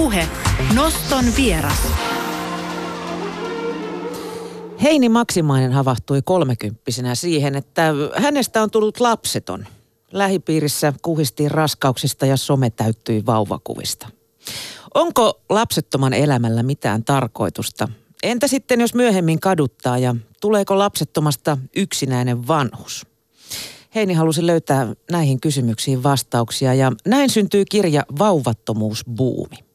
Puhe. Noston vieras. Heini Maksimainen havahtui kolmekymppisenä siihen, että hänestä on tullut lapseton. Lähipiirissä kuhistiin raskauksista ja some täyttyi vauvakuvista. Onko lapsettoman elämällä mitään tarkoitusta? Entä sitten, jos myöhemmin kaduttaa ja tuleeko lapsettomasta yksinäinen vanhus? Heini halusi löytää näihin kysymyksiin vastauksia ja näin syntyy kirja Vauvattomuusbuumi.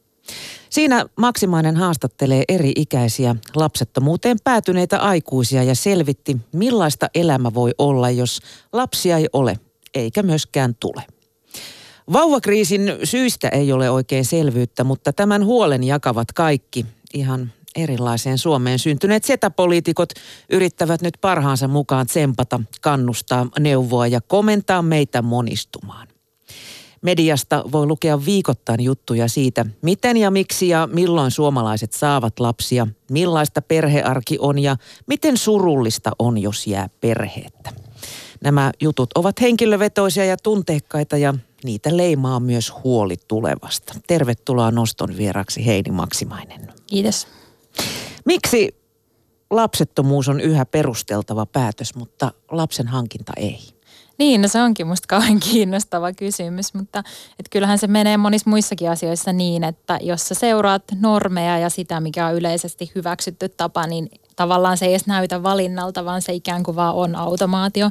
Siinä Maksimainen haastattelee eri-ikäisiä lapsettomuuteen päätyneitä aikuisia ja selvitti, millaista elämä voi olla, jos lapsia ei ole eikä myöskään tule. Vauvakriisin syistä ei ole oikein selvyyttä, mutta tämän huolen jakavat kaikki ihan erilaiseen Suomeen syntyneet setäpoliitikot yrittävät nyt parhaansa mukaan tsempata, kannustaa, neuvoa ja komentaa meitä monistumaan. Mediasta voi lukea viikoittain juttuja siitä, miten ja miksi ja milloin suomalaiset saavat lapsia, millaista perhearki on ja miten surullista on, jos jää perheettä. Nämä jutut ovat henkilövetoisia ja tunteikkaita ja niitä leimaa myös huoli tulevasta. Tervetuloa noston vieraksi Heidi Maksimainen. Kiitos. Miksi lapsettomuus on yhä perusteltava päätös, mutta lapsen hankinta ei? Niin, no se onkin musta kauhean kiinnostava kysymys, mutta et kyllähän se menee monissa muissakin asioissa niin, että jos sä seuraat normeja ja sitä, mikä on yleisesti hyväksytty tapa, niin tavallaan se ei edes näytä valinnalta, vaan se ikään kuin vaan on automaatio.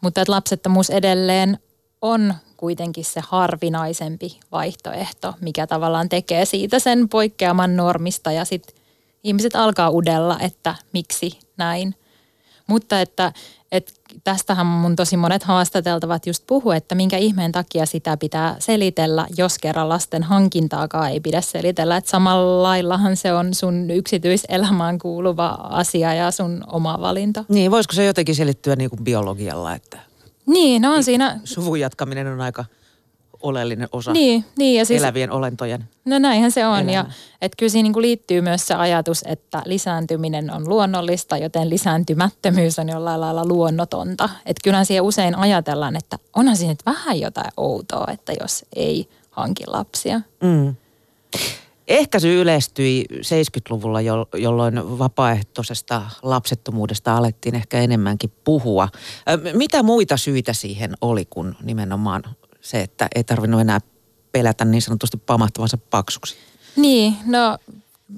Mutta että lapsettomuus edelleen on kuitenkin se harvinaisempi vaihtoehto, mikä tavallaan tekee siitä sen poikkeaman normista ja sitten ihmiset alkaa udella, että miksi näin. Mutta että, että tästähän mun tosi monet haastateltavat just puhu, että minkä ihmeen takia sitä pitää selitellä, jos kerran lasten hankintaakaan ei pidä selitellä. Että samalla laillahan se on sun yksityiselämään kuuluva asia ja sun oma valinta. Niin, voisiko se jotenkin selittyä niin kuin biologialla, että Niin, no on siinä... suvun jatkaminen on aika oleellinen osa Niin, niin ja siis elävien olentojen. No näinhän se on. Ja että kyllä siinä niin liittyy myös se ajatus, että lisääntyminen on luonnollista, joten lisääntymättömyys on jollain lailla luonnotonta. Että kyllähän siihen usein ajatellaan, että onhan siinä nyt vähän jotain outoa, että jos ei hanki lapsia. Mm. Ehkäisy yleistyi 70-luvulla, jo- jolloin vapaaehtoisesta lapsettomuudesta alettiin ehkä enemmänkin puhua. Mitä muita syitä siihen oli kuin nimenomaan se, että ei tarvinnut enää pelätä niin sanotusti pamahtavansa paksuksi? Niin, no,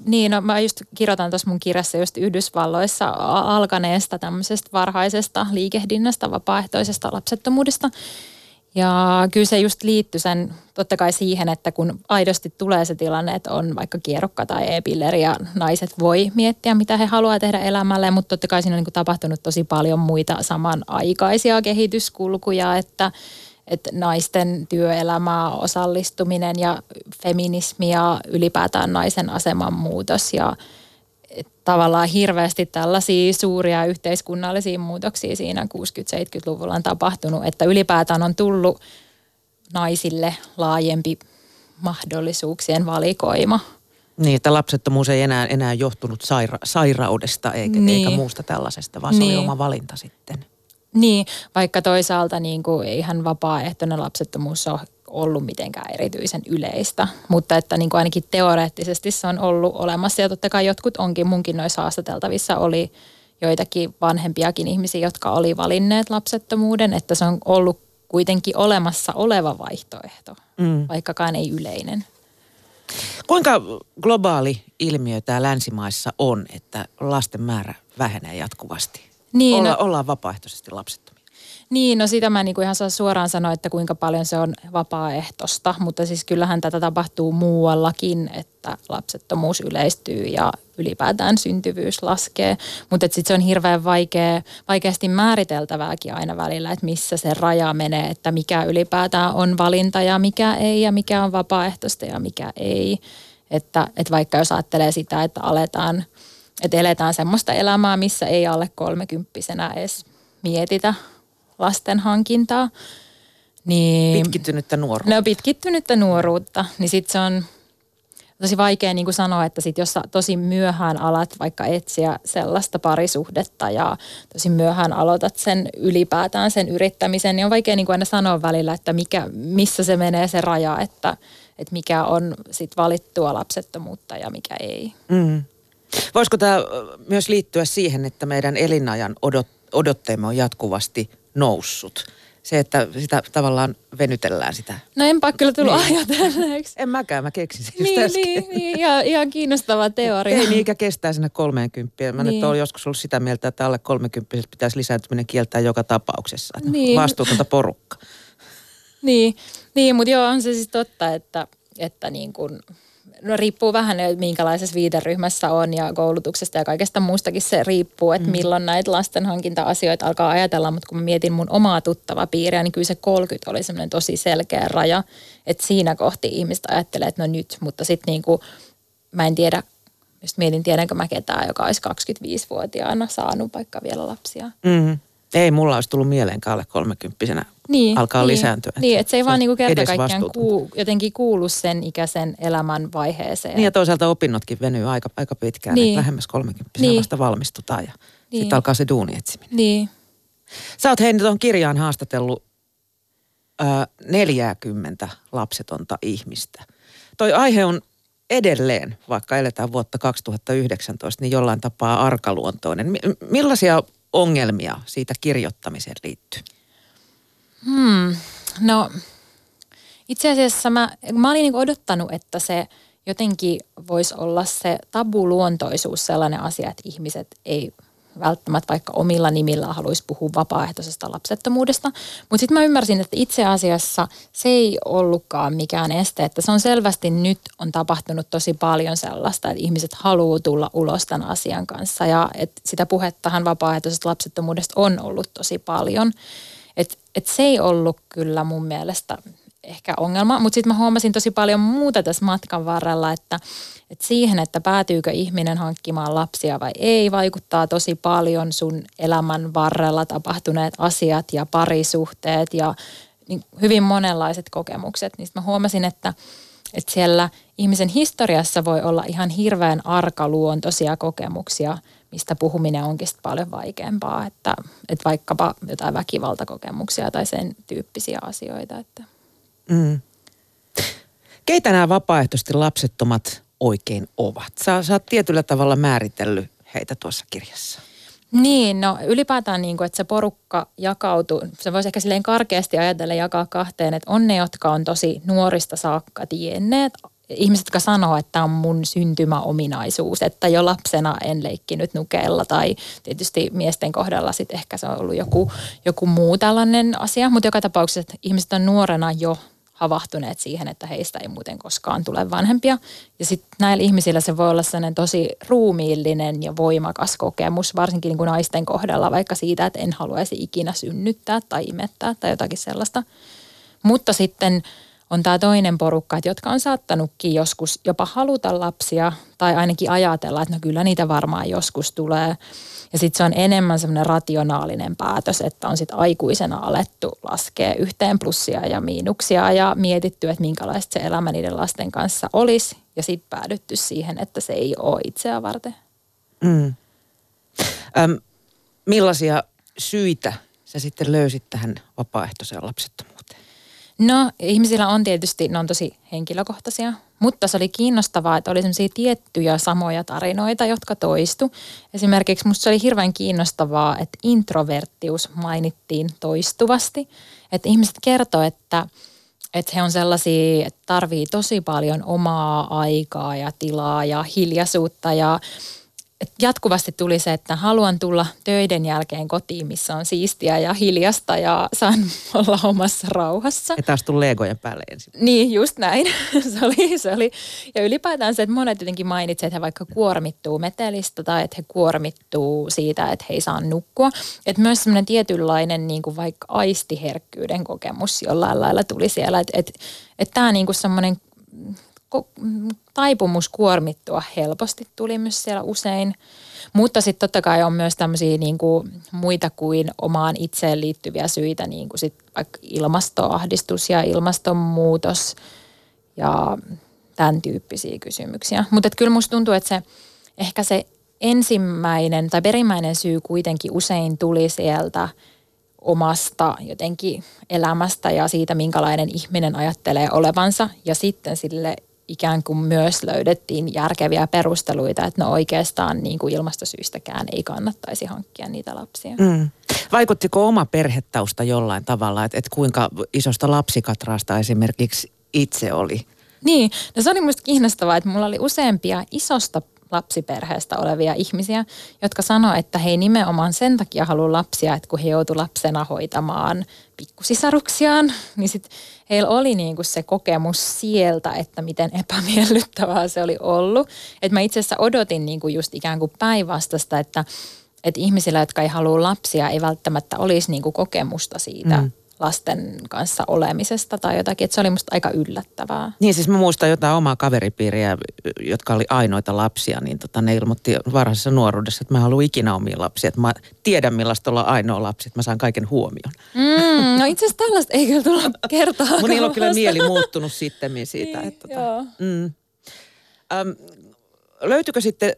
niin, no mä just kirjoitan tuossa mun kirjassa just Yhdysvalloissa alkaneesta tämmöisestä varhaisesta liikehdinnästä, vapaaehtoisesta lapsettomuudesta. Ja kyllä se just liittyy sen totta kai siihen, että kun aidosti tulee se tilanne, että on vaikka kierrokka tai e-pilleri ja naiset voi miettiä, mitä he haluaa tehdä elämälle, mutta totta kai siinä on niin tapahtunut tosi paljon muita samanaikaisia kehityskulkuja, että, että naisten työelämää, osallistuminen ja feminismi ja ylipäätään naisen aseman muutos ja tavallaan hirveästi tällaisia suuria yhteiskunnallisia muutoksia siinä 60-70-luvulla on tapahtunut, että ylipäätään on tullut naisille laajempi mahdollisuuksien valikoima. Niin, että lapsettomuus ei enää, enää johtunut saira- sairaudesta eikä, niin. Niin. eikä muusta tällaisesta, vaan se oli Niin. oma valinta sitten. Niin, vaikka toisaalta niin kuin eihän vapaaehtoinen lapsettomuus ole ollut mitenkään erityisen yleistä, mutta että niin kuin ainakin teoreettisesti se on ollut olemassa ja totta kai jotkut onkin, munkin noissa haastateltavissa oli joitakin vanhempiakin ihmisiä, jotka oli valinneet lapsettomuuden, että se on ollut kuitenkin olemassa oleva vaihtoehto, Mm. vaikkakaan ei yleinen. Kuinka globaali ilmiö tämä länsimaissa on, että lasten määrä vähenee jatkuvasti? Niin, Olla, no- ollaan vapaaehtoisesti lapsettomia. Niin, no sitä mä en niinku ihan saa suoraan sanoa, että kuinka paljon se on vapaaehtoista, mutta siis kyllähän tätä tapahtuu muuallakin, että lapsettomuus yleistyy ja ylipäätään syntyvyys laskee. Mutta sitten se on hirveän vaikea, vaikeasti määriteltävääkin aina välillä, että missä se raja menee, että mikä ylipäätään on valinta ja mikä ei ja mikä on vapaaehtoista ja mikä ei. Että, että vaikka jos ajattelee sitä, että aletaan, että eletään semmoista elämää, missä ei alle kolmekymppisenä edes mietitä lasten hankintaa. Niin, Pitkittynyttä nuoruutta. No pitkittynyttä nuoruutta, niin sitten se on tosi vaikea niin kuin sanoa, että sit jos sä tosi myöhään alat vaikka etsiä sellaista parisuhdetta ja tosi myöhään aloitat sen ylipäätään sen yrittämisen, niin on vaikea niin kuin aina sanoa välillä, että mikä, missä se menee se raja, että, että mikä on sit valittua lapsettomuutta ja mikä ei. Mm. Voisiko tämä myös liittyä siihen, että meidän elinajan odot, odotteemme on jatkuvasti noussut? Se, että sitä tavallaan venytellään sitä. No enpä kyllä tullut niin. ajatelleeksi. En mäkään, mä keksin sen niin, niin, niin, ihan, ihan kiinnostava teoria. Ei niikä kestää sinne 30. Mä niin. nyt olen joskus ollut sitä mieltä, että alle 30 pitäisi lisääntyminen kieltää joka tapauksessa. Niin. Vastuutonta porukka. niin, niin mutta joo, on se siis totta, että, että niin kuin no riippuu vähän, minkälaisessa viiteryhmässä on ja koulutuksesta ja kaikesta muustakin se riippuu, että mm. milloin näitä lastenhankinta-asioita alkaa ajatella, mutta kun mä mietin mun omaa tuttava piiriä, niin kyllä se 30 oli semmoinen tosi selkeä raja, että siinä kohti ihmistä ajattelee, että no nyt, mutta sitten niin kuin, mä en tiedä, just mietin, tiedänkö mä ketään, joka olisi 25-vuotiaana saanut vaikka vielä lapsia. Mm. Ei mulla olisi tullut mieleenkaan alle kolmekymppisenä niin, alkaa niin, lisääntyä. Niin, että se ei se vaan niinku kerta kaikkiaan kuu, jotenkin kuulu sen ikäisen elämän vaiheeseen. Niin ja toisaalta opinnotkin venyy aika, aika pitkään, niin. että lähemmäs kolmekymppisenä niin. vasta valmistutaan ja niin. sitten alkaa se duuni etsiminen. Niin. Sä oot Heini tuon kirjaan haastatellut ö, 40 lapsetonta ihmistä. Toi aihe on edelleen, vaikka eletään vuotta 2019, niin jollain tapaa arkaluontoinen. M- millaisia ongelmia siitä kirjoittamiseen liittyy? Hmm, no itse asiassa mä, mä olin niin odottanut, että se jotenkin voisi olla se tabuluontoisuus sellainen asia, että ihmiset ei välttämättä vaikka omilla nimillä haluaisi puhua vapaaehtoisesta lapsettomuudesta. Mutta sitten mä ymmärsin, että itse asiassa se ei ollutkaan mikään este, että se on selvästi nyt on tapahtunut tosi paljon sellaista, että ihmiset haluaa tulla ulos tämän asian kanssa ja että sitä puhettahan vapaaehtoisesta lapsettomuudesta on ollut tosi paljon. Et, et se ei ollut kyllä mun mielestä ehkä ongelma, mutta sitten mä huomasin tosi paljon muuta tässä matkan varrella, että, että siihen, että päätyykö ihminen hankkimaan lapsia vai ei, vaikuttaa tosi paljon sun elämän varrella tapahtuneet asiat ja parisuhteet ja niin hyvin monenlaiset kokemukset. Niin mä huomasin, että, että siellä ihmisen historiassa voi olla ihan hirveän arkaluontoisia kokemuksia, mistä puhuminen onkin paljon vaikeampaa, että, että vaikkapa jotain väkivaltakokemuksia tai sen tyyppisiä asioita. Että. Mm. Keitä nämä vapaaehtoisesti lapsettomat oikein ovat? Sä, sä oot tietyllä tavalla määritellyt heitä tuossa kirjassa. Niin, no ylipäätään niin kuin, että se porukka jakautuu, se voisi ehkä silleen karkeasti ajatella jakaa kahteen, että on ne, jotka on tosi nuorista saakka tienneet, ihmiset, jotka sanoo, että tämä on mun syntymäominaisuus, että jo lapsena en leikkinyt nukeella tai tietysti miesten kohdalla sitten ehkä se on ollut joku, joku muu tällainen asia, mutta joka tapauksessa että ihmiset on nuorena jo havahtuneet siihen, että heistä ei muuten koskaan tule vanhempia. Ja sitten näillä ihmisillä se voi olla sellainen tosi ruumiillinen ja voimakas kokemus, varsinkin niin kuin naisten kohdalla, vaikka siitä, että en haluaisi ikinä synnyttää tai imettää tai jotakin sellaista. Mutta sitten on tämä toinen porukka, että jotka on saattanutkin joskus jopa haluta lapsia tai ainakin ajatella, että no kyllä niitä varmaan joskus tulee. Ja sitten se on enemmän semmoinen rationaalinen päätös, että on sitten aikuisena alettu laskea yhteen plussia ja miinuksia ja mietitty, että minkälaista se elämä niiden lasten kanssa olisi. Ja sitten päädytty siihen, että se ei ole itseä varten. Mm. Öm, millaisia syitä sä sitten löysit tähän vapaaehtoiseen lapsettomuuteen? No ihmisillä on tietysti, ne on tosi henkilökohtaisia, mutta se oli kiinnostavaa, että oli sellaisia tiettyjä samoja tarinoita, jotka toistu. Esimerkiksi musta se oli hirveän kiinnostavaa, että introverttius mainittiin toistuvasti. Että ihmiset kertoo, että, että he on sellaisia, että tarvii tosi paljon omaa aikaa ja tilaa ja hiljaisuutta ja jatkuvasti tuli se, että haluan tulla töiden jälkeen kotiin, missä on siistiä ja hiljasta ja saan olla omassa rauhassa. Ja taas tuli legojen päälle ensin. Niin, just näin. se, oli, se oli. Ja ylipäätään se, että monet jotenkin mainitsevat, että he vaikka kuormittuu metelistä tai että he kuormittuu siitä, että he ei saa nukkua. Että myös semmoinen tietynlainen niin kuin vaikka aistiherkkyyden kokemus jollain lailla tuli siellä. Että että että tämä niin kuin semmoinen taipumus kuormittua helposti tuli myös siellä usein. Mutta sitten totta kai on myös tämmöisiä niin kuin muita kuin omaan itseen liittyviä syitä, niin kuin sit vaikka ilmastoahdistus ja ilmastonmuutos ja tämän tyyppisiä kysymyksiä. Mutta kyllä musta tuntuu, että se ehkä se ensimmäinen tai perimmäinen syy kuitenkin usein tuli sieltä omasta jotenkin elämästä ja siitä, minkälainen ihminen ajattelee olevansa. Ja sitten sille ikään kuin myös löydettiin järkeviä perusteluita, että no oikeastaan niin kuin ilmastosyistäkään ei kannattaisi hankkia niitä lapsia. Mm. Vaikuttiko oma perhetausta jollain tavalla, että, että kuinka isosta lapsikatraasta esimerkiksi itse oli? Niin, no se oli musta kiinnostavaa, että mulla oli useampia isosta lapsiperheestä olevia ihmisiä, jotka sanoivat, että he nimenomaan sen takia haluaa lapsia, että kun he joutuivat lapsena hoitamaan pikkusisaruksiaan, niin sit heillä oli niinku se kokemus sieltä, että miten epämiellyttävää se oli ollut. Että mä itse asiassa odotin niinku just ikään kuin päinvastasta, että, että ihmisillä, jotka ei halua lapsia, ei välttämättä olisi niinku kokemusta siitä. Mm lasten kanssa olemisesta tai jotakin, että se oli musta aika yllättävää. Niin siis mä muistan jotain omaa kaveripiiriä, jotka oli ainoita lapsia, niin tota, ne ilmoitti varhaisessa nuoruudessa, että mä haluan ikinä omia lapsia, että mä tiedän millaista olla ainoa lapsi, että mä saan kaiken huomioon. Mm, no itse asiassa tällaista ei kyllä tulla kertaa. Mun niillä on kyllä mieli muuttunut sitten siitä. niin, että, tota, mm. Öm, löytyykö sitten,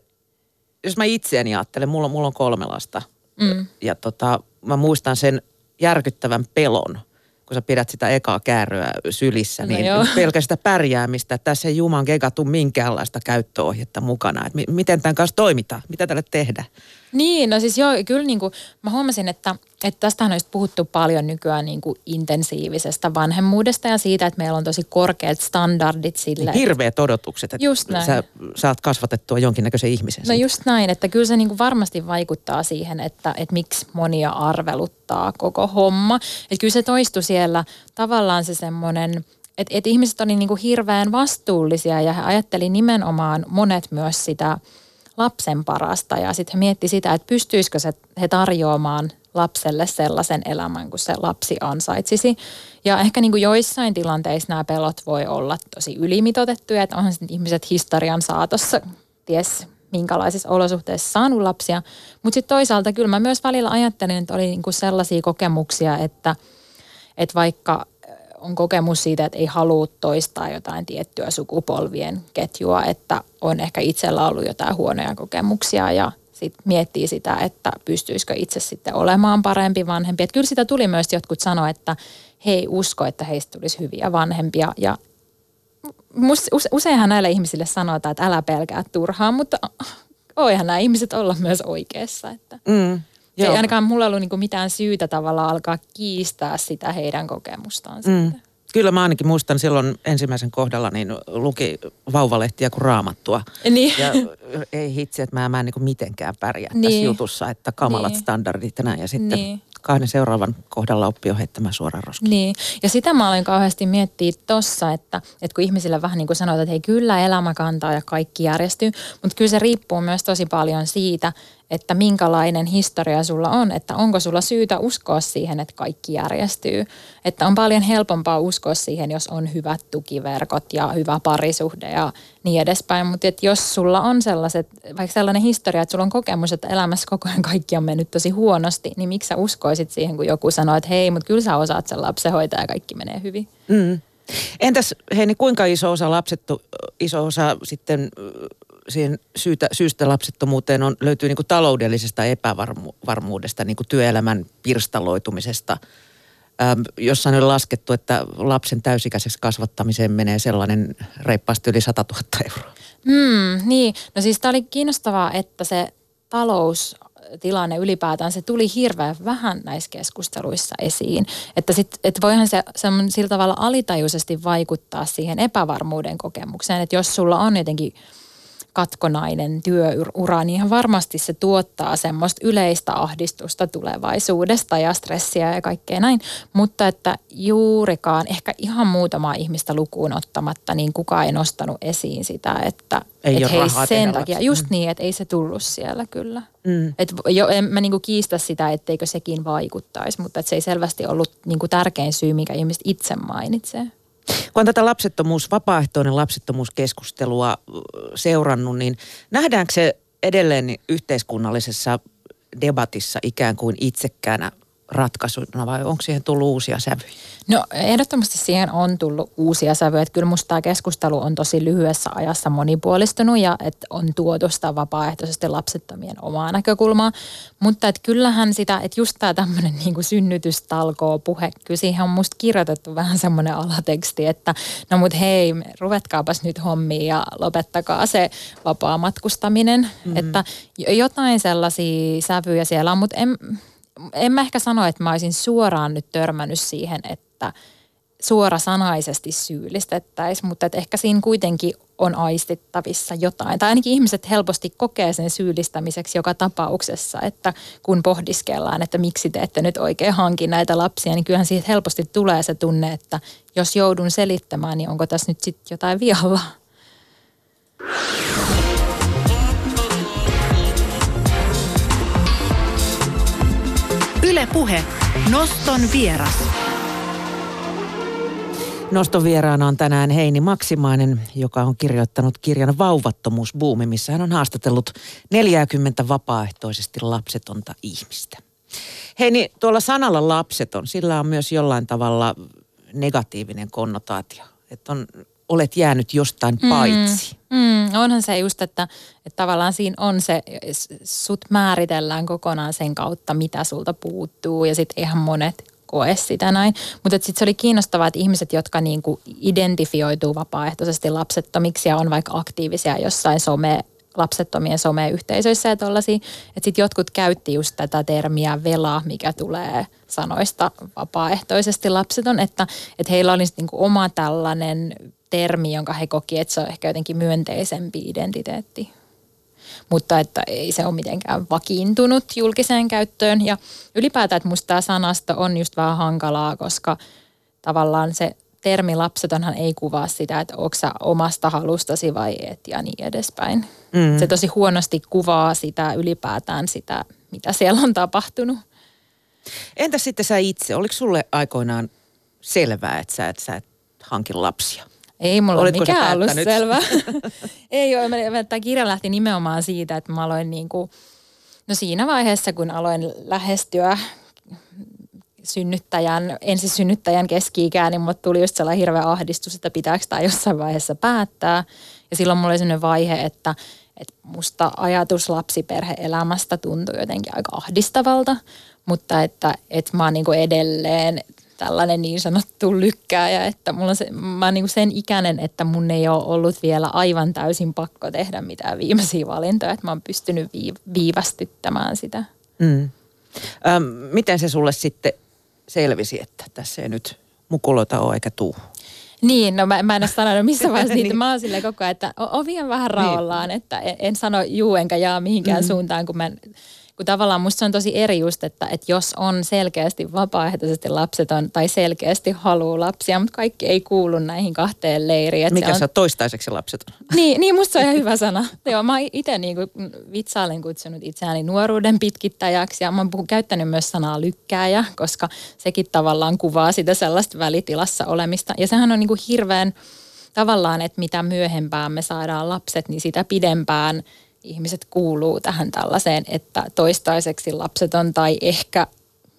jos mä itseäni ajattelen, mulla, mulla on kolme lasta mm. ja tota, mä muistan sen järkyttävän pelon, kun sä pidät sitä ekaa kääröä sylissä, no niin joo. pelkästä pärjäämistä. Tässä ei Juman kegatu minkäänlaista käyttöohjetta mukana. Että miten tämän kanssa toimitaan? Mitä tälle tehdä? Niin, no siis joo, kyllä niin kuin, mä huomasin, että, että tästähän on puhuttu paljon nykyään niin kuin intensiivisestä vanhemmuudesta ja siitä, että meillä on tosi korkeat standardit sille. Niin hirveät odotukset, että just näin. sä saat kasvatettua jonkinnäköisen ihmisen. No siitä. just näin, että kyllä se niin kuin varmasti vaikuttaa siihen, että, että miksi monia arveluttaa koko homma. Että kyllä se toistui siellä tavallaan se semmoinen että et ihmiset oli niin kuin hirveän vastuullisia ja he ajatteli nimenomaan monet myös sitä – lapsen parasta ja sitten he mietti sitä, että pystyisikö se, he tarjoamaan lapselle sellaisen elämän kuin se lapsi ansaitsisi. Ja ehkä niin kuin joissain tilanteissa nämä pelot voi olla tosi ylimitotettuja, että onhan ihmiset historian saatossa ties minkälaisissa olosuhteissa saanut lapsia. Mutta sitten toisaalta kyllä mä myös välillä ajattelin, että oli niin kuin sellaisia kokemuksia, että, että vaikka on kokemus siitä, että ei halua toistaa jotain tiettyä sukupolvien ketjua, että on ehkä itsellä ollut jotain huonoja kokemuksia ja sitten miettii sitä, että pystyisikö itse sitten olemaan parempi vanhempi. Että kyllä sitä tuli myös jotkut sanoa, että he ei usko, että heistä tulisi hyviä vanhempia ja useinhan näille ihmisille sanotaan, että älä pelkää turhaan, mutta voihan nämä ihmiset olla myös oikeassa. Että. Mm. Joo. Ei ainakaan mulla ollut niinku mitään syytä tavallaan alkaa kiistää sitä heidän kokemustaan mm. Kyllä mä ainakin muistan silloin ensimmäisen kohdalla, niin luki vauvalehtiä kuin raamattua. Niin. Ja ei hitsi, että mä, mä en niin mitenkään pärjää niin. tässä jutussa, että kamalat niin. standardit ja näin. Ja sitten niin. kahden seuraavan kohdalla oppi jo heittämään suoraan roskiin. Niin. Ja sitä mä olen kauheasti miettiä tossa, että, että kun ihmisille vähän niin kuin sanotaan, että hei kyllä elämä kantaa ja kaikki järjestyy, mutta kyllä se riippuu myös tosi paljon siitä, että minkälainen historia sulla on, että onko sulla syytä uskoa siihen, että kaikki järjestyy. Että on paljon helpompaa uskoa siihen, jos on hyvät tukiverkot ja hyvä parisuhde ja niin edespäin. Mutta jos sulla on sellaiset, vaikka sellainen historia, että sulla on kokemus, että elämässä koko ajan kaikki on mennyt tosi huonosti, niin miksi sä uskoisit siihen, kun joku sanoo, että hei, mutta kyllä sä osaat sen lapsen hoitaa ja kaikki menee hyvin. Mm. Entäs Heini, kuinka iso osa lapsettu, iso osa sitten siihen syytä, syystä lapsettomuuteen on, löytyy niin kuin taloudellisesta epävarmuudesta, niin kuin työelämän pirstaloitumisesta. Ähm, jossain on laskettu, että lapsen täysikäiseksi kasvattamiseen menee sellainen reippaasti yli 100 000 euroa. Mm, niin, no siis tämä oli kiinnostavaa, että se taloustilanne ylipäätään, se tuli hirveän vähän näissä keskusteluissa esiin. Että, sit, että voihan se, se sillä tavalla alitajuisesti vaikuttaa siihen epävarmuuden kokemukseen, että jos sulla on jotenkin – katkonainen työura, niin ihan varmasti se tuottaa semmoista yleistä ahdistusta tulevaisuudesta ja stressiä ja kaikkea näin. Mutta että juurikaan, ehkä ihan muutama ihmistä lukuun ottamatta, niin kukaan ei nostanut esiin sitä, että ei et hei sen takia, just mm. niin, että ei se tullut siellä kyllä. Mm. Et jo, en mä niinku kiistä sitä, etteikö sekin vaikuttaisi, mutta et se ei selvästi ollut niinku tärkein syy, mikä ihmiset itse mainitsee. Kun on tätä lapsettomuus, vapaaehtoinen lapsettomuuskeskustelua seurannut, niin nähdäänkö se edelleen yhteiskunnallisessa debatissa ikään kuin itsekkäänä ratkaisuna vai onko siihen tullut uusia sävyjä? No ehdottomasti siihen on tullut uusia sävyjä. Että kyllä musta tämä keskustelu on tosi lyhyessä ajassa monipuolistunut ja että on tuotu sitä vapaaehtoisesti lapsettomien omaa näkökulmaa. Mutta että kyllähän sitä, että just tämä tämmöinen niin synnytystalkoo puhe, kyllä siihen on musta kirjoitettu vähän semmoinen alateksti, että no mut hei, ruvetkaapas nyt hommiin ja lopettakaa se vapaa matkustaminen. Mm-hmm. Että jotain sellaisia sävyjä siellä on, mutta en, en mä ehkä sano, että mä olisin suoraan nyt törmännyt siihen, että suorasanaisesti syyllistettäisiin, mutta että ehkä siinä kuitenkin on aistittavissa jotain. Tai ainakin ihmiset helposti kokee sen syyllistämiseksi joka tapauksessa, että kun pohdiskellaan, että miksi te ette nyt oikein hanki näitä lapsia, niin kyllähän siitä helposti tulee se tunne, että jos joudun selittämään, niin onko tässä nyt sitten jotain vialla. Ylepuhe Noston vieras. Noston vieraana on tänään Heini Maksimainen, joka on kirjoittanut kirjan Vauvattomuusbuumi, missä hän on haastatellut 40 vapaaehtoisesti lapsetonta ihmistä. Heini, tuolla sanalla lapseton, sillä on myös jollain tavalla negatiivinen konnotaatio. Että on olet jäänyt jostain mm. paitsi. Mm, onhan se just, että, että tavallaan siinä on se, sut määritellään kokonaan sen kautta, mitä sulta puuttuu ja sitten ihan monet koe sitä näin. Mutta sitten se oli kiinnostavaa, että ihmiset, jotka niinku identifioituu vapaaehtoisesti lapsettomiksi ja on vaikka aktiivisia jossain some lapsettomien someyhteisöissä ja tollaisia. Että sitten jotkut käytti just tätä termiä vela, mikä tulee sanoista vapaaehtoisesti lapseton, että, että heillä olisi niinku oma tällainen termi, jonka he koki, että se on ehkä jotenkin myönteisempi identiteetti. Mutta että ei se ole mitenkään vakiintunut julkiseen käyttöön. Ja ylipäätään, että musta tämä sanasto on just vähän hankalaa, koska tavallaan se termi lapsetonhan ei kuvaa sitä, että onko sä omasta halustasi vai et ja niin edespäin. Mm. Se tosi huonosti kuvaa sitä ylipäätään sitä, mitä siellä on tapahtunut. Entä sitten sä itse? Oliko sulle aikoinaan selvää, että sä et, sä et hanki lapsia? Ei mulla ole mikään ollut selvä. ei ole. Tämä kirja lähti nimenomaan siitä, että mä aloin niin kuin, no siinä vaiheessa, kun aloin lähestyä synnyttäjän, ensisynnyttäjän keski-ikää, niin mulle tuli just sellainen hirveä ahdistus, että pitääkö tämä jossain vaiheessa päättää. Ja silloin mulla oli sellainen vaihe, että, että musta ajatus lapsiperhe-elämästä tuntui jotenkin aika ahdistavalta, mutta että, että mä oon niin edelleen tällainen niin sanottu lykkääjä, että mulla on se, mä oon niin sen ikäinen, että mun ei ole ollut vielä aivan täysin pakko tehdä mitään viimeisiä valintoja, että mä oon pystynyt viivästyttämään sitä. Mm. Ähm, miten se sulle sitten selvisi, että tässä ei nyt mukulota ole eikä tuu? Niin, no mä, mä en ole sanonut missä vaiheessa niitä. niin. Mä oon silleen koko ajan, että ovi on vähän raollaan, niin. että en, en sano juu enkä jaa mihinkään mm-hmm. suuntaan, kun mä kun tavallaan musta se on tosi eri just, että, että jos on selkeästi vapaaehtoisesti lapseton tai selkeästi haluaa lapsia, mutta kaikki ei kuulu näihin kahteen leiriin. Mikä on... sä toistaiseksi lapseton? Niin, niin musta se on ihan hyvä sana. Joo, mä itse niin vitsailen kutsunut itseäni nuoruuden pitkittäjäksi ja mä oon käyttänyt myös sanaa lykkääjä, koska sekin tavallaan kuvaa sitä sellaista välitilassa olemista. Ja sehän on niin kuin hirveän tavallaan, että mitä myöhempään me saadaan lapset, niin sitä pidempään – ihmiset kuuluu tähän tällaiseen, että toistaiseksi lapseton tai ehkä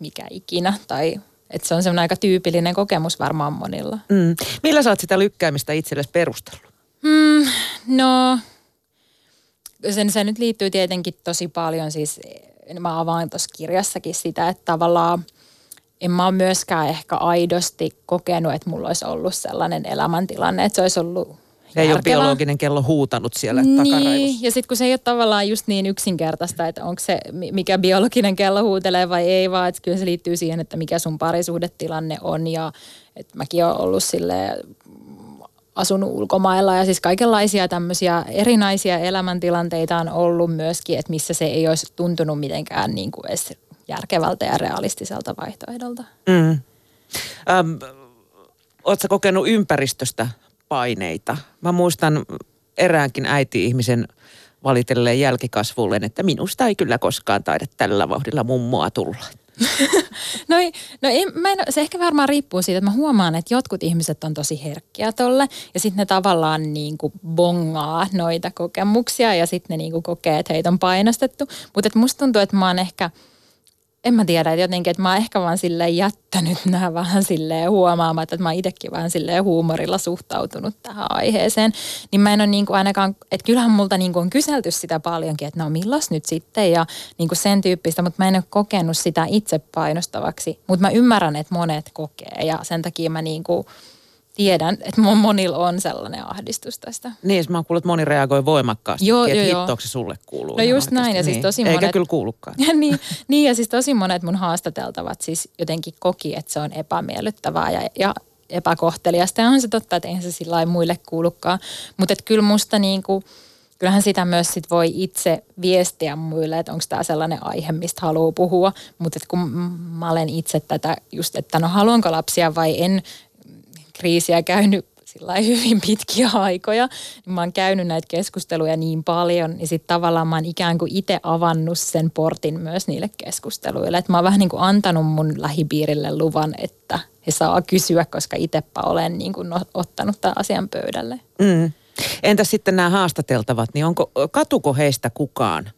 mikä ikinä tai että se on semmoinen aika tyypillinen kokemus varmaan monilla. Mm. Millä sä oot sitä lykkäämistä itsellesi perustellut? Mm, no, sen, se nyt liittyy tietenkin tosi paljon siis, mä avaan tuossa kirjassakin sitä, että tavallaan en mä ole myöskään ehkä aidosti kokenut, että mulla olisi ollut sellainen elämäntilanne, että se olisi ollut ei ole biologinen kello huutanut siellä niin, takaraivossa. ja sitten kun se ei ole tavallaan just niin yksinkertaista, että onko se mikä biologinen kello huutelee vai ei, vaan että kyllä se liittyy siihen, että mikä sun parisuhdetilanne on ja että mäkin olen ollut sille asunut ulkomailla ja siis kaikenlaisia tämmöisiä erinäisiä elämäntilanteita on ollut myöskin, että missä se ei olisi tuntunut mitenkään niin kuin edes järkevältä ja realistiselta vaihtoehdolta. Mm. Ähm, Oletko kokenut ympäristöstä paineita. Mä muistan eräänkin äiti-ihmisen valitelleen jälkikasvulleen, että minusta ei kyllä koskaan taida tällä vauhdilla mummoa tulla. no, no ei, mä en, se ehkä varmaan riippuu siitä, että mä huomaan, että jotkut ihmiset on tosi herkkiä tolle ja sitten ne tavallaan niin kuin bongaa noita kokemuksia ja sitten ne niin kuin kokee, että heitä on painostettu. Mutta musta tuntuu, että mä oon ehkä – en mä tiedä, että jotenkin, että mä oon ehkä vaan silleen jättänyt nämä vähän silleen huomaamatta, että mä itsekin vähän silleen huumorilla suhtautunut tähän aiheeseen. Niin mä en ole niin kuin ainakaan, että kyllähän multa niin kuin on kyselty sitä paljonkin, että no millas nyt sitten ja niin kuin sen tyyppistä, mutta mä en ole kokenut sitä itse painostavaksi. Mutta mä ymmärrän, että monet kokee ja sen takia mä niin kuin, tiedän, että monilla on sellainen ahdistus tästä. Niin, mä oon kuullut, että moni reagoi voimakkaasti, Joo, että joo, hittoksi se sulle kuuluu. No just näin, ja siis niin. tosi Eikä monet- kyllä kuulukaan. Ja niin, niin, ja siis tosi monet mun haastateltavat siis jotenkin koki, että se on epämiellyttävää ja, ja epäkohteliasta. Ja on se totta, että eihän se sillä muille kuulukaan. Mutta kyllä musta niinku, kyllähän sitä myös sit voi itse viestiä muille, että onko tämä sellainen aihe, mistä haluaa puhua. Mutta kun mä olen itse tätä just, että no haluanko lapsia vai en kriisiä käynyt sillä hyvin pitkiä aikoja, niin mä oon käynyt näitä keskusteluja niin paljon, niin sitten tavallaan mä oon ikään kuin itse avannut sen portin myös niille keskusteluille. Että mä oon vähän niin kuin antanut mun lähipiirille luvan, että he saa kysyä, koska itsepä olen niin kuin ottanut tämän asian pöydälle. Mm. Entäs sitten nämä haastateltavat, niin onko, katuko heistä kukaan,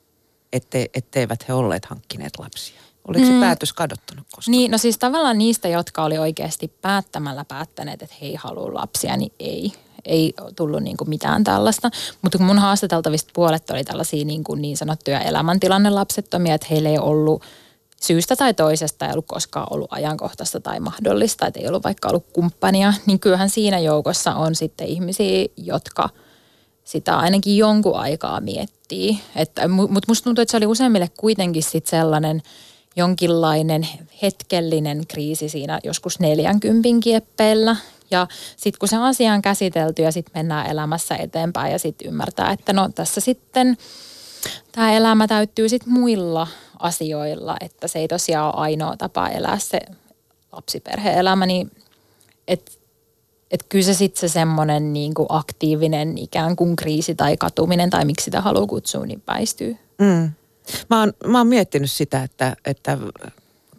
ette, etteivät he olleet hankkineet lapsia? Oliko se Mm. päätös kadottunut koskaan? Niin, no siis tavallaan niistä, jotka oli oikeasti päättämällä päättäneet, että he ei halua lapsia, niin ei. Ei tullut niin kuin mitään tällaista. Mutta kun mun haastateltavista puolet oli tällaisia niin, kuin niin sanottuja elämäntilanne lapsettomia, että heillä ei ollut syystä tai toisesta ei ollut koskaan ollut ajankohtaista tai mahdollista, että ei ollut vaikka ollut kumppania, niin kyllähän siinä joukossa on sitten ihmisiä, jotka sitä ainakin jonkun aikaa miettii. Että, Mutta musta tuntuu, että se oli useimmille kuitenkin sit sellainen jonkinlainen hetkellinen kriisi siinä joskus 40 kieppeillä. Ja sitten kun se asia on käsitelty ja sitten mennään elämässä eteenpäin ja sitten ymmärtää, että no tässä sitten tämä elämä täyttyy sitten muilla asioilla, että se ei tosiaan ole ainoa tapa elää se lapsiperhe-elämä, niin että et kyllä se sitten se semmoinen niinku aktiivinen ikään kuin kriisi tai katuminen tai miksi sitä haluaa kutsua, niin väistyy. Mm. Mä, oon, mä oon miettinyt sitä, että, että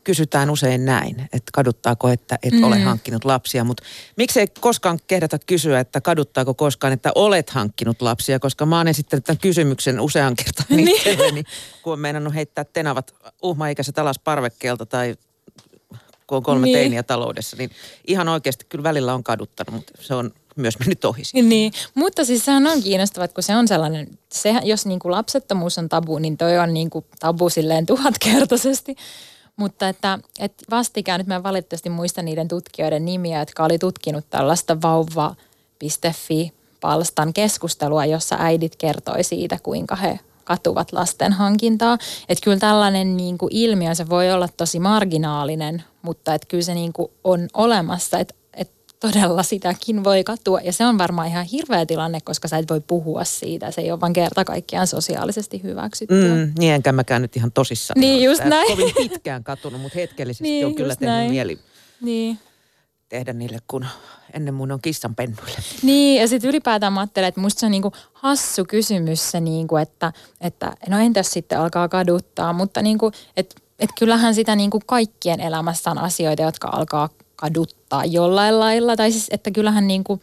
kysytään usein näin, että kaduttaako, että et mm. ole hankkinut lapsia, mutta miksei koskaan kehdata kysyä, että kaduttaako koskaan, että olet hankkinut lapsia, koska mä oon esittänyt tämän kysymyksen usean kertaan itselleni, kun on meinannut heittää tenavat uhmaikäiset alas parvekkeelta tai kun on kolme Niin. niin. teiniä taloudessa, niin ihan oikeasti kyllä välillä on kaduttanut, mutta se on myös mennyt ohi. Niin, mutta siis sehän on kiinnostavaa, kun se on sellainen, sehän, jos niin kuin lapsettomuus on tabu, niin toi on niin kuin tabu silleen tuhatkertaisesti. Mutta että, että vastikään, nyt mä en valitettavasti muista niiden tutkijoiden nimiä, jotka oli tutkinut tällaista vauva.fi-palstan keskustelua, jossa äidit kertoi siitä, kuinka he katuvat lasten hankintaa. Että kyllä tällainen niin kuin ilmiö, se voi olla tosi marginaalinen, mutta että kyllä se niin kuin on olemassa, että todella sitäkin voi katua. Ja se on varmaan ihan hirveä tilanne, koska sä et voi puhua siitä. Se ei ole vaan kerta kaikkiaan sosiaalisesti hyväksyttyä. Mm, niin enkä mäkään nyt ihan tosissaan. Niin, just näin. Kovin pitkään katunut, mutta hetkellisesti Niin, on kyllä tehnyt näin. mieli Niin. tehdä niille, kun ennen mun on kissanpennuille. Niin, ja sitten ylipäätään mä ajattelen, että musta se on niinku hassu kysymys se, niinku, että, että no entäs sitten alkaa kaduttaa, mutta niinku, että et kyllähän sitä niinku kaikkien elämässä on asioita, jotka alkaa kaduttaa jollain lailla. Tai siis, että kyllähän niinku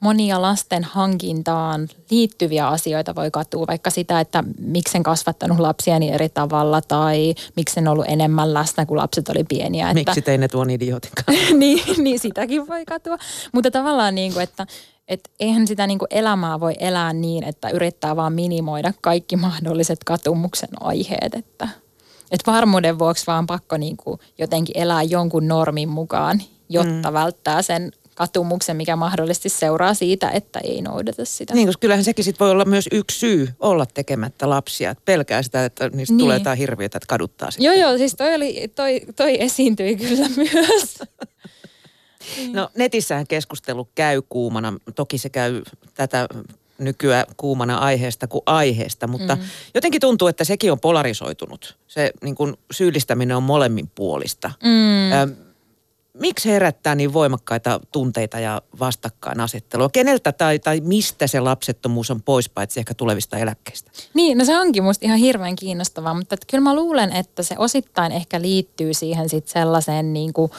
monia lasten hankintaan liittyviä asioita voi katua, vaikka sitä, että miksi en kasvattanut lapsiani eri tavalla tai miksi en ollut enemmän läsnä, kun lapset oli pieniä. Että, Miksi tein ne tuon idiotin niin, niin sitäkin voi katua. Mutta tavallaan niin kuin, että et eihän sitä niin kuin elämää voi elää niin, että yrittää vaan minimoida kaikki mahdolliset katumuksen aiheet. Että et varmuuden vuoksi vaan pakko niin kuin jotenkin elää jonkun normin mukaan, jotta mm. välttää sen katumuksen, mikä mahdollisesti seuraa siitä, että ei noudata sitä. Niin, koska kyllähän sekin sit voi olla myös yksi syy olla tekemättä lapsia. Että pelkää sitä, että niistä Niin. niin. tulee jotain hirviötä, että kaduttaa sitä. Joo, joo, siis toi, oli, toi, toi esiintyi kyllä myös. No netissähän keskustelu käy kuumana. Toki se käy tätä nykyään kuumana aiheesta kuin aiheesta, mutta mm. jotenkin tuntuu, että sekin on polarisoitunut. Se niin kun syyllistäminen on molemmin puolista. Mm. Ö, miksi herättää niin voimakkaita tunteita ja vastakkainasettelua? Keneltä tai, tai mistä se lapsettomuus on pois, paitsi ehkä tulevista eläkkeistä? Niin, no se onkin musta ihan hirveän kiinnostavaa, mutta kyllä mä luulen, että se osittain ehkä liittyy siihen sit sellaiseen niin kuin,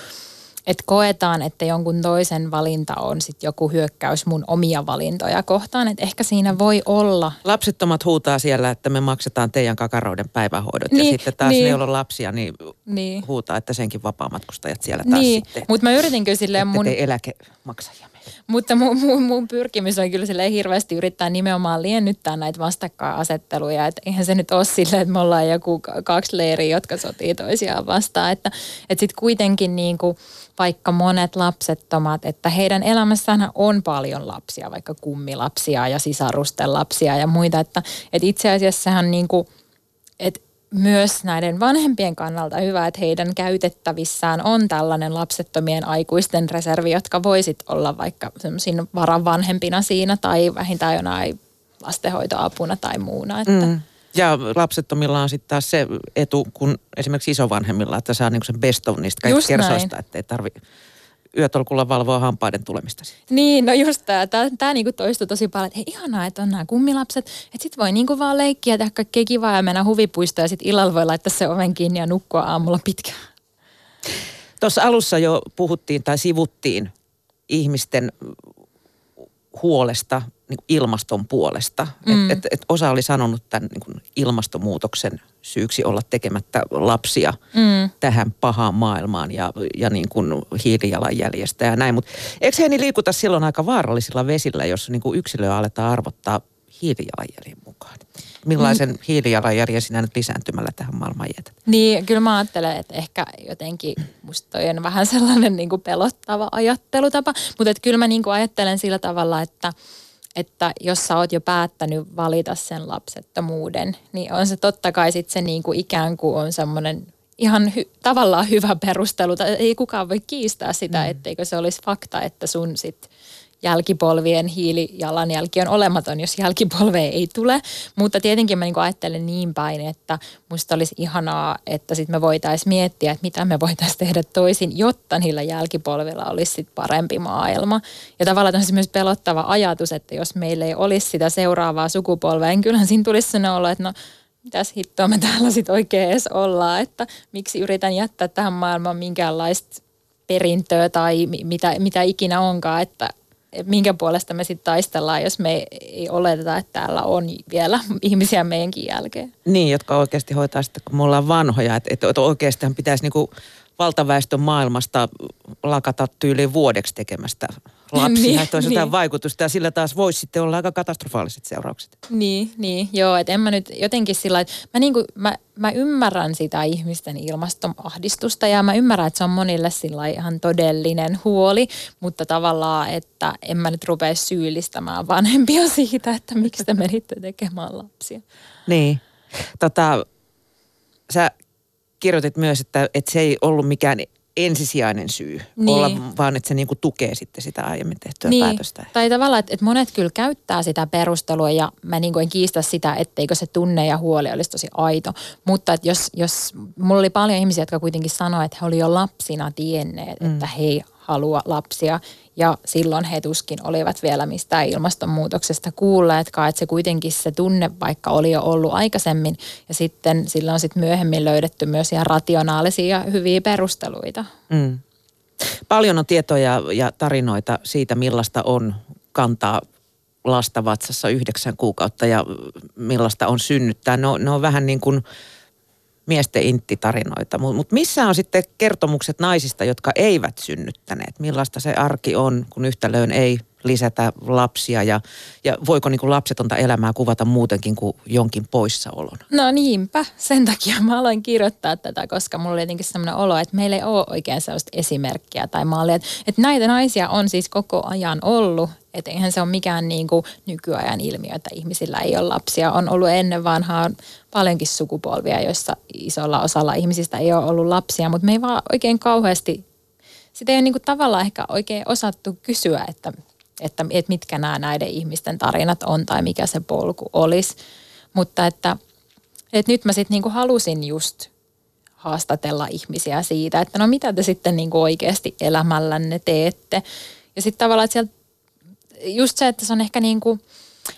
että koetaan, että jonkun toisen valinta on sitten joku hyökkäys mun omia valintoja kohtaan. Että ehkä siinä voi olla. Lapsettomat huutaa siellä, että me maksetaan teidän kakaroiden päivähoidot. Niin, ja sitten taas niin. ne, joilla on lapsia, niin, niin huutaa, että senkin vapaamatkustajat siellä taas niin. sitten. Mutta mä yritin kyllä silleen mun... Te eläkemaksajia. Mutta mun, mun, mun pyrkimys on kyllä sille hirveästi yrittää nimenomaan liennyttää näitä vastakkainasetteluja. Että eihän se nyt ole silleen, että me ollaan joku kaksi leiriä, jotka sotii toisiaan vastaan. Että, että sitten kuitenkin niin kuin, vaikka monet lapsettomat, että heidän elämässään on paljon lapsia, vaikka kummilapsia ja sisarusten lapsia ja muita. Että, että itse asiassa sehän niin kuin, että myös näiden vanhempien kannalta hyvä, että heidän käytettävissään on tällainen lapsettomien aikuisten reservi, jotka voisit olla vaikka semmoisin varan vanhempina siinä tai vähintään jonain lastenhoitoapuna tai muuna. Että. Mm. Ja lapsettomilla on sitten taas se etu, kun esimerkiksi isovanhemmilla, että saa niinku sen best of niistä kaikista kersoista, että ei tarvitse yötolkulla valvoa hampaiden tulemista. Niin, no just tämä. Tämä, tämä niinku toistuu tosi paljon, että hei ihanaa, että on nämä kummilapset. Että sit voi niinku vaan leikkiä, tehdä kaikkea kivaa ja mennä huvipuistoon ja sitten illalla voi laittaa se oven kiinni ja nukkua aamulla pitkään. Tuossa alussa jo puhuttiin tai sivuttiin ihmisten huolesta niin kuin ilmaston puolesta. Mm. Et, et, et osa oli sanonut tämän niin kuin ilmastonmuutoksen syyksi olla tekemättä lapsia mm. tähän pahaan maailmaan ja, ja niin kuin hiilijalanjäljestä ja näin. Mutta eikö he niin liikuta silloin aika vaarallisilla vesillä, jos niin kuin yksilöä aletaan arvottaa hiilijalanjäljen mukaan? Millaisen mm. hiilijalanjäljen sinä nyt lisääntymällä tähän maailmaan jätät? Niin, kyllä mä ajattelen, että ehkä jotenkin musta toi on vähän sellainen niin kuin pelottava ajattelutapa. Mutta kyllä mä niin kuin ajattelen sillä tavalla, että – että jos sä oot jo päättänyt valita sen lapsettomuuden, niin on se totta kai sitten se niin kuin ikään kuin on semmoinen ihan hy, tavallaan hyvä perustelu. Ei kukaan voi kiistää sitä, mm. etteikö se olisi fakta, että sun sit jälkipolvien hiilijalanjälki on olematon, jos jälkipolvea ei tule. Mutta tietenkin mä niin ajattelen niin päin, että musta olisi ihanaa, että sitten me voitaisiin miettiä, että mitä me voitaisiin tehdä toisin, jotta niillä jälkipolvilla olisi sit parempi maailma. Ja tavallaan on myös pelottava ajatus, että jos meillä ei olisi sitä seuraavaa sukupolvea, niin kyllähän siinä tulisi sellainen olo, että no mitäs hittoa me täällä sitten oikein edes ollaan, että miksi yritän jättää tähän maailmaan minkäänlaista perintöä tai mitä, mitä ikinä onkaan, että minkä puolesta me sitten taistellaan, jos me ei oleteta, että täällä on vielä ihmisiä meidänkin jälkeen. Niin, jotka oikeasti hoitaa sitten, kun me ollaan vanhoja, että, että oikeastihan pitäisi niinku valtaväestön maailmasta lakata tyyliin vuodeksi tekemästä lapsia, niin, että olisi niin. vaikutusta ja sillä taas voisi sitten olla aika katastrofaaliset seuraukset. Niin, niin joo, että en mä nyt jotenkin sillä että mä, niinku, mä, mä ymmärrän sitä ihmisten ilmastoahdistusta ja mä ymmärrän, että se on monille sillä ihan todellinen huoli, mutta tavallaan, että en mä nyt rupea syyllistämään vanhempia siitä, että miksi te menitte tekemään lapsia. Niin, tota, sä kirjoitit myös, että, että se ei ollut mikään ensisijainen syy niin. olla, vaan että se niinku tukee sitten sitä aiemmin tehtyä niin. päätöstä. Tai tavallaan, että, että monet kyllä käyttää sitä perustelua ja mä niinku en kiistä sitä, etteikö se tunne ja huoli olisi tosi aito. Mutta että jos, jos mulla oli paljon ihmisiä, jotka kuitenkin sanoivat, että he oli jo lapsina tienneet, mm. että he ei halua lapsia ja silloin he tuskin olivat vielä mistään ilmastonmuutoksesta kuulleetkaan, että se kuitenkin se tunne vaikka oli jo ollut aikaisemmin ja sitten sillä on sitten myöhemmin löydetty myös ihan rationaalisia hyviä perusteluita. Mm. Paljon on tietoja ja tarinoita siitä, millaista on kantaa lasta vatsassa yhdeksän kuukautta ja millaista on synnyttää. Ne on, ne on vähän niin kuin miesten intti-tarinoita. Mutta mut missä on sitten kertomukset naisista, jotka eivät synnyttäneet? Millaista se arki on, kun yhtälöön ei lisätä lapsia ja, ja voiko niin kuin lapsetonta elämää kuvata muutenkin kuin jonkin poissaolon? No niinpä, sen takia mä aloin kirjoittaa tätä, koska mulla oli jotenkin sellainen olo, että meillä ei ole oikein sellaista esimerkkiä tai mallia. Että, että näitä naisia on siis koko ajan ollut, että eihän se ole mikään niin kuin nykyajan ilmiö, että ihmisillä ei ole lapsia. On ollut ennen vanhaa paljonkin sukupolvia, joissa isolla osalla ihmisistä ei ole ollut lapsia, mutta me ei vaan oikein kauheasti, sitä ei ole niin kuin tavallaan ehkä oikein osattu kysyä, että että, että mitkä nämä näiden ihmisten tarinat on tai mikä se polku olisi. Mutta että, että nyt mä sitten niinku halusin just haastatella ihmisiä siitä, että no mitä te sitten niinku oikeasti elämällänne teette. Ja sitten tavallaan, että sieltä just se, että se on ehkä niinku,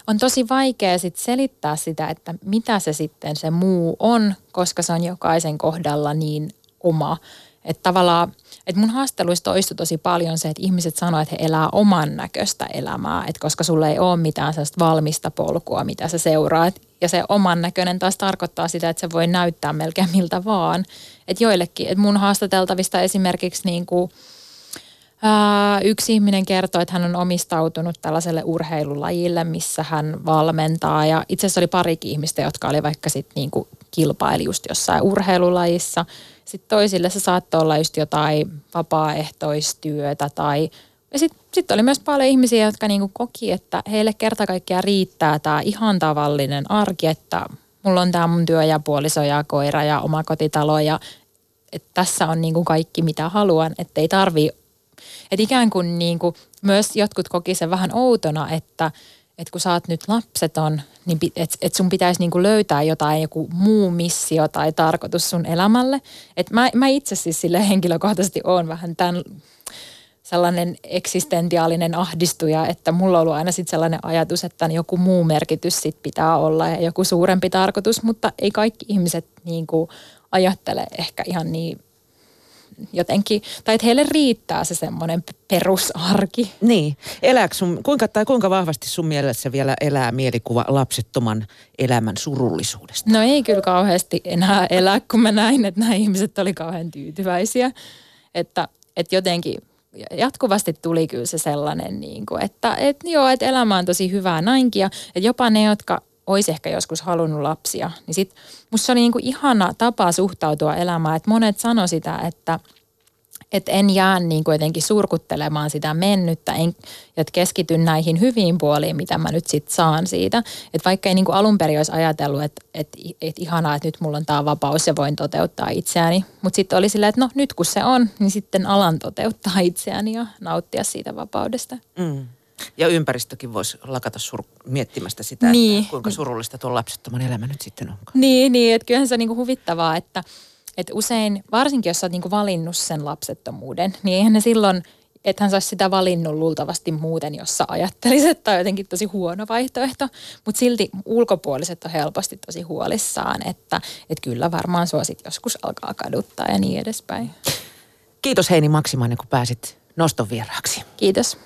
on tosi vaikea sit selittää sitä, että mitä se sitten se muu on, koska se on jokaisen kohdalla niin oma. Että tavallaan, että mun haastatteluissa toistui tosi paljon se, että ihmiset sanoo, että he elää oman näköistä elämää, että koska sulla ei ole mitään sellaista valmista polkua, mitä sä seuraat. Ja se oman näköinen taas tarkoittaa sitä, että se voi näyttää melkein miltä vaan. Että joillekin, että mun haastateltavista esimerkiksi niin kuin – yksi ihminen kertoi, että hän on omistautunut tällaiselle urheilulajille, missä hän valmentaa. Ja itse asiassa oli parikin ihmistä, jotka oli vaikka sitten niinku kilpaili just jossain urheilulajissa. Sitten toisille se saattoi olla just jotain vapaaehtoistyötä tai ja sitten sit oli myös paljon ihmisiä, jotka niinku koki, että heille kerta kaikkiaan riittää tämä ihan tavallinen arki, että mulla on tämä mun työ ja puoliso ja koira ja oma kotitalo ja että tässä on niinku kaikki mitä haluan, että ei tarvi että ikään kuin, niin kuin myös jotkut koki sen vähän outona, että, että kun sä oot nyt lapseton, niin että et sun pitäisi niin kuin löytää jotain, joku muu missio tai tarkoitus sun elämälle. Et mä, mä itse siis sille henkilökohtaisesti oon vähän tämän sellainen eksistentiaalinen ahdistuja, että mulla on ollut aina sitten sellainen ajatus, että joku muu merkitys sit pitää olla ja joku suurempi tarkoitus, mutta ei kaikki ihmiset niin kuin ajattele ehkä ihan niin jotenkin, tai että heille riittää se semmoinen perusarki. Niin. Elääkö sun, kuinka, tai kuinka vahvasti sun mielessä vielä elää mielikuva lapsettoman elämän surullisuudesta? No ei kyllä kauheasti enää elää, kun mä näin, että nämä ihmiset oli kauhean tyytyväisiä. Että, että jotenkin jatkuvasti tuli kyllä se sellainen, niin kuin, että, että joo, että elämä on tosi hyvää näinkin. Ja että jopa ne, jotka olisi ehkä joskus halunnut lapsia, niin sit musta se oli niinku ihana tapa suhtautua elämään, että monet sanoi sitä, että että en jää niin kuin jotenkin surkuttelemaan sitä mennyttä, en, että keskityn näihin hyviin puoliin, mitä mä nyt sitten saan siitä. Että vaikka ei niin kuin alun perin olisi ajatellut, että, että, että ihanaa, että nyt mulla on tämä vapaus ja voin toteuttaa itseäni. Mutta sitten oli silleen, että no nyt kun se on, niin sitten alan toteuttaa itseäni ja nauttia siitä vapaudesta. Mm. Ja ympäristökin voisi lakata sur- miettimästä sitä, niin. että kuinka surullista tuo lapsettoman elämä nyt sitten onkaan. Niin, niin että kyllähän se on niinku huvittavaa, että, että usein, varsinkin jos sä oot niinku valinnut sen lapsettomuuden, niin eihän ne silloin, hän saisi sitä valinnut luultavasti muuten, jos sä ajattelisit, että on jotenkin tosi huono vaihtoehto. Mutta silti ulkopuoliset on helposti tosi huolissaan, että, että kyllä varmaan sua sit joskus alkaa kaduttaa ja niin edespäin. Kiitos Heini Maksimainen, kun pääsit noston vieraaksi. Kiitos.